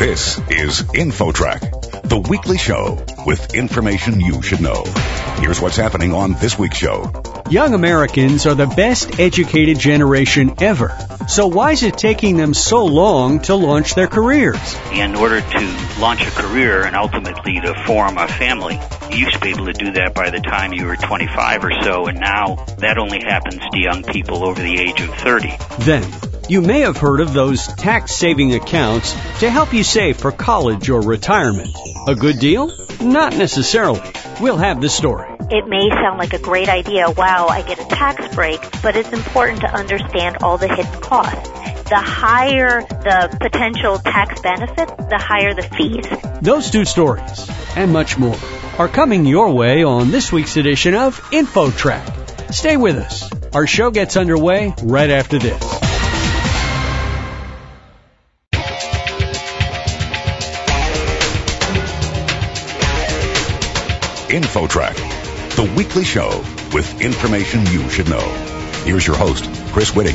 This is InfoTrack, the weekly show with information you should know. Here's what's happening on this week's show. Young Americans are the best educated generation ever. So why is it taking them so long to launch their careers? In order to launch a career and ultimately to form a family, you used to be able to do that by the time you were 25 or so, and now that only happens to young people over the age of 30. Then, you may have heard of those tax saving accounts to help you save for college or retirement. A good deal? Not necessarily. We'll have the story. It may sound like a great idea. Wow, I get a tax break, but it's important to understand all the hidden costs. The higher the potential tax benefit, the higher the fees. Those two stories and much more are coming your way on this week's edition of InfoTrack. Stay with us. Our show gets underway right after this. InfoTrack, the weekly show with information you should know. Here's your host, Chris Whitting.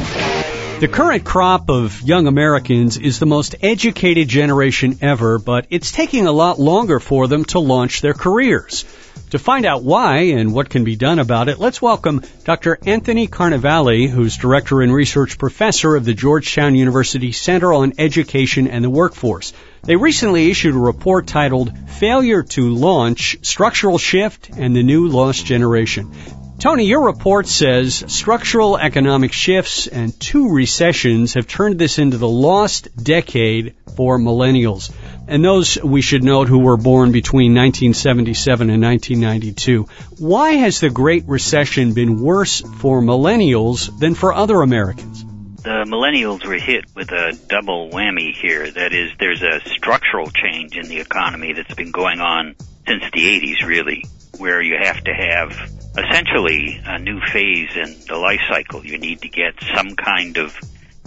The current crop of young Americans is the most educated generation ever, but it's taking a lot longer for them to launch their careers. To find out why and what can be done about it, let's welcome Dr. Anthony Carnevale, who's Director and Research Professor of the Georgetown University Center on Education and the Workforce. They recently issued a report titled Failure to Launch, Structural Shift, and the New Lost Generation. Tony, your report says structural economic shifts and two recessions have turned this into the lost decade for millennials. And those we should note who were born between 1977 and 1992. Why has the Great Recession been worse for millennials than for other Americans? The millennials were hit with a double whammy here. That is, there's a structural change in the economy that's been going on since the 80s, really, where you have to have essentially a new phase in the life cycle. You need to get some kind of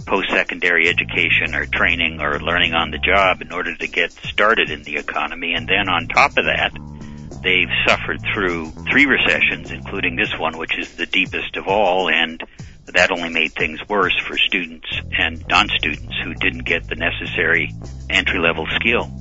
post-secondary education or training or learning on the job in order to get started in the economy. And then on top of that, they've suffered through three recessions, including this one, which is the deepest of all, and that only made things worse for students and non-students who didn't get the necessary entry-level skill.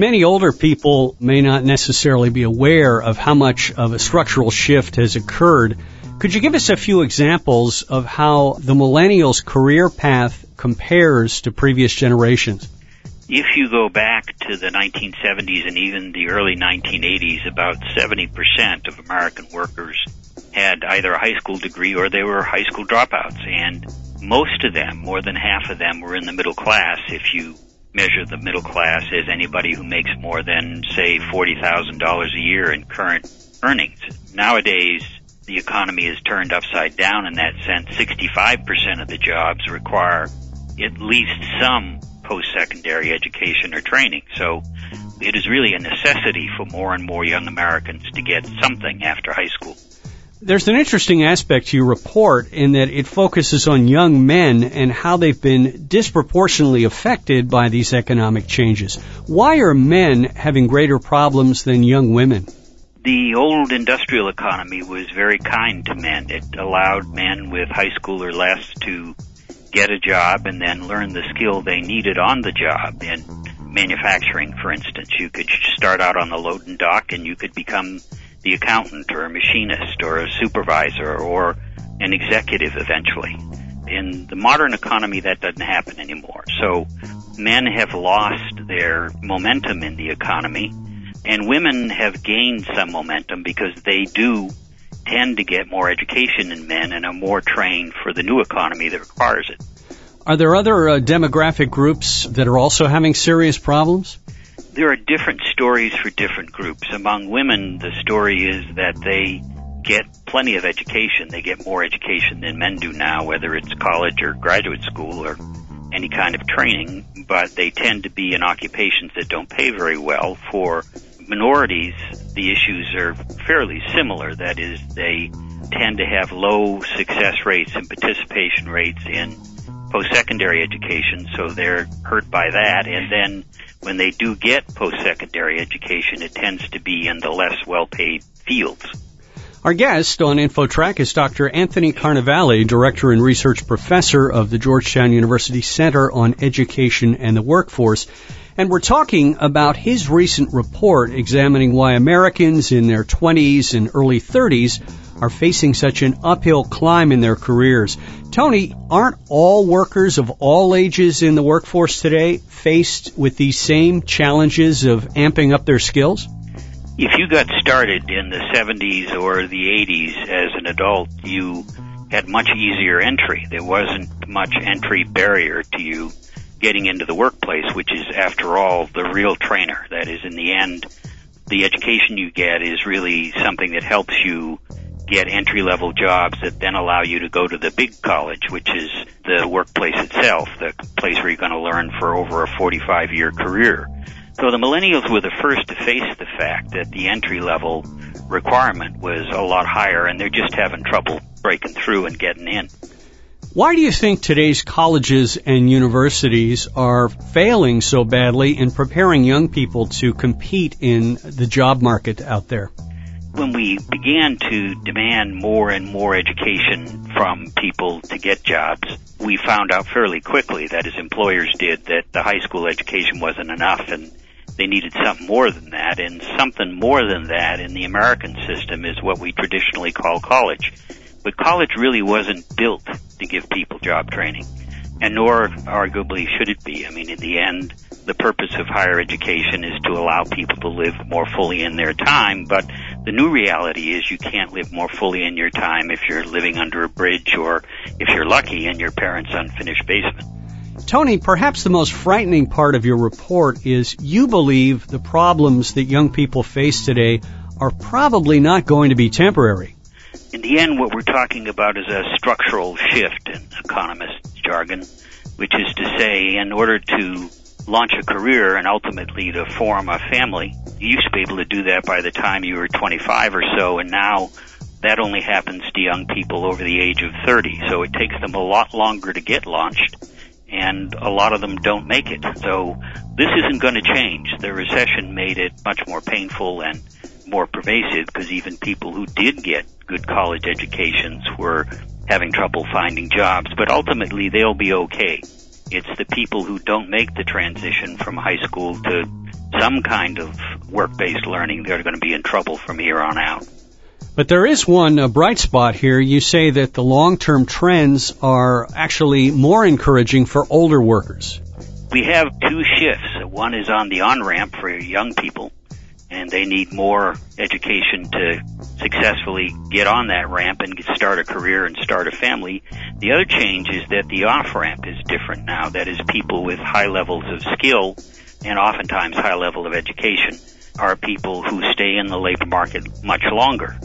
Many older people may not necessarily be aware of how much of a structural shift has occurred. Could you give us a few examples of how the millennials' career path compares to previous generations? If you go back to the 1970s and even the early 1980s, about 70% of American workers had either a high school degree or they were high school dropouts. And most of them, more than half of them, were in the middle class if you measure the middle class as anybody who makes more than, say, $40,000 a year in current earnings. Nowadays, the economy is turned upside down in that sense. 65% of the jobs require at least some post-secondary education or training. So it is really a necessity for more and more young Americans to get something after high school. There's an interesting aspect to your report in that it focuses on young men and how they've been disproportionately affected by these economic changes. Why are men having greater problems than young women? The old industrial economy was very kind to men. It allowed men with high school or less to get a job and then learn the skill they needed on the job. In manufacturing, for instance, you could start out on the loading dock and you could become the accountant or a machinist or a supervisor or an executive eventually. In the modern economy, that doesn't happen anymore. So men have lost their momentum in the economy and women have gained some momentum because they do tend to get more education than men and are more trained for the new economy that requires it. Are there other uh, demographic groups that are also having serious problems? There are different stories for different groups. Among women, the story is that they get plenty of education. They get more education than men do now, whether it's college or graduate school or any kind of training, but they tend to be in occupations that don't pay very well. For minorities, the issues are fairly similar. That is, they tend to have low success rates and participation rates in post-secondary education, so they're hurt by that. And then when they do get post-secondary education, it tends to be in the less well-paid fields. Our guest on InfoTrack is Dr. Anthony Carnevale, Director and Research Professor of the Georgetown University Center on Education and the Workforce. And we're talking about his recent report examining why Americans in their 20s and early 30s are facing such an uphill climb in their careers. Tony, aren't all workers of all ages in the workforce today faced with these same challenges of amping up their skills? If you got started in the 70s or the 80s as an adult, you had much easier entry. There wasn't much entry barrier to you getting into the workplace, which is, after all, the real trainer. That is, in the end, the education you get is really something that helps you get entry level jobs that then allow you to go to the big college, which is the workplace itself, the place where you're going to learn for over a 45 year career. So the millennials were the first to face the fact that the entry level requirement was a lot higher and they're just having trouble breaking through and getting in. Why do you think today's colleges and universities are failing so badly in preparing young people to compete in the job market out there? When we began to demand more and more education from people to get jobs, we found out fairly quickly that as employers did that the high school education wasn't enough and they needed something more than that and something more than that in the American system is what we traditionally call college. But college really wasn't built to give people job training, and nor arguably should it be. I mean, in the end, the purpose of higher education is to allow people to live more fully in their time, but the new reality is you can't live more fully in your time if you're living under a bridge or if you're lucky in your parents' unfinished basement. Tony, perhaps the most frightening part of your report is you believe the problems that young people face today are probably not going to be temporary in the end, what we're talking about is a structural shift in economist jargon, which is to say, in order to launch a career and ultimately to form a family, you used to be able to do that by the time you were 25 or so, and now that only happens to young people over the age of 30. So it takes them a lot longer to get launched, and a lot of them don't make it. So this isn't going to change. The recession made it much more painful and more pervasive because even people who did get good college educations were having trouble finding jobs, but ultimately they'll be okay. It's the people who don't make the transition from high school to some kind of work-based learning that are going to be in trouble from here on out. But there is one uh, bright spot here. You say that the long-term trends are actually more encouraging for older workers. We have two shifts. One is on the on-ramp for young people, and they need more education to successfully get on that ramp and start a career and start a family. The other change is that the off ramp is different now. That is people with high levels of skill and oftentimes high level of education are people who stay in the labor market much longer.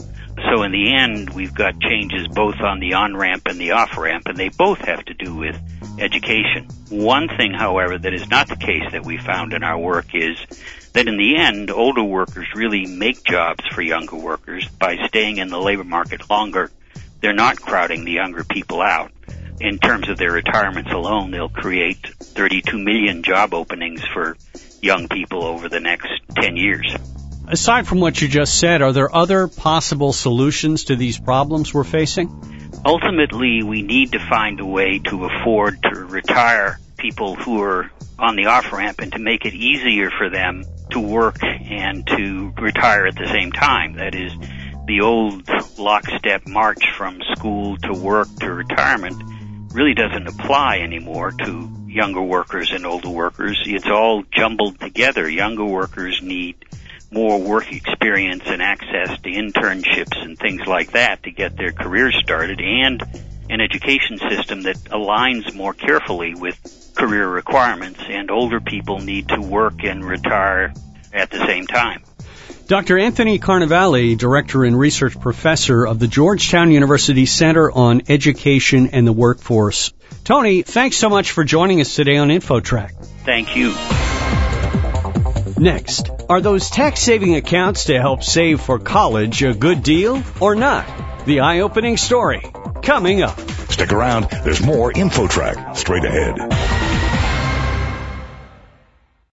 So in the end, we've got changes both on the on ramp and the off ramp, and they both have to do with education. One thing, however, that is not the case that we found in our work is that in the end, older workers really make jobs for younger workers by staying in the labor market longer. They're not crowding the younger people out. In terms of their retirements alone, they'll create 32 million job openings for young people over the next 10 years. Aside from what you just said, are there other possible solutions to these problems we're facing? Ultimately, we need to find a way to afford to retire people who are on the off ramp and to make it easier for them to work and to retire at the same time. That is, the old lockstep march from school to work to retirement really doesn't apply anymore to younger workers and older workers. It's all jumbled together. Younger workers need more work experience and access to internships and things like that to get their careers started and an education system that aligns more carefully with career requirements and older people need to work and retire at the same time. Dr. Anthony Carnevale, Director and Research Professor of the Georgetown University Center on Education and the Workforce. Tony, thanks so much for joining us today on InfoTrack. Thank you. Next, are those tax saving accounts to help save for college a good deal or not? The eye opening story coming up. Stick around, there's more InfoTrack straight ahead.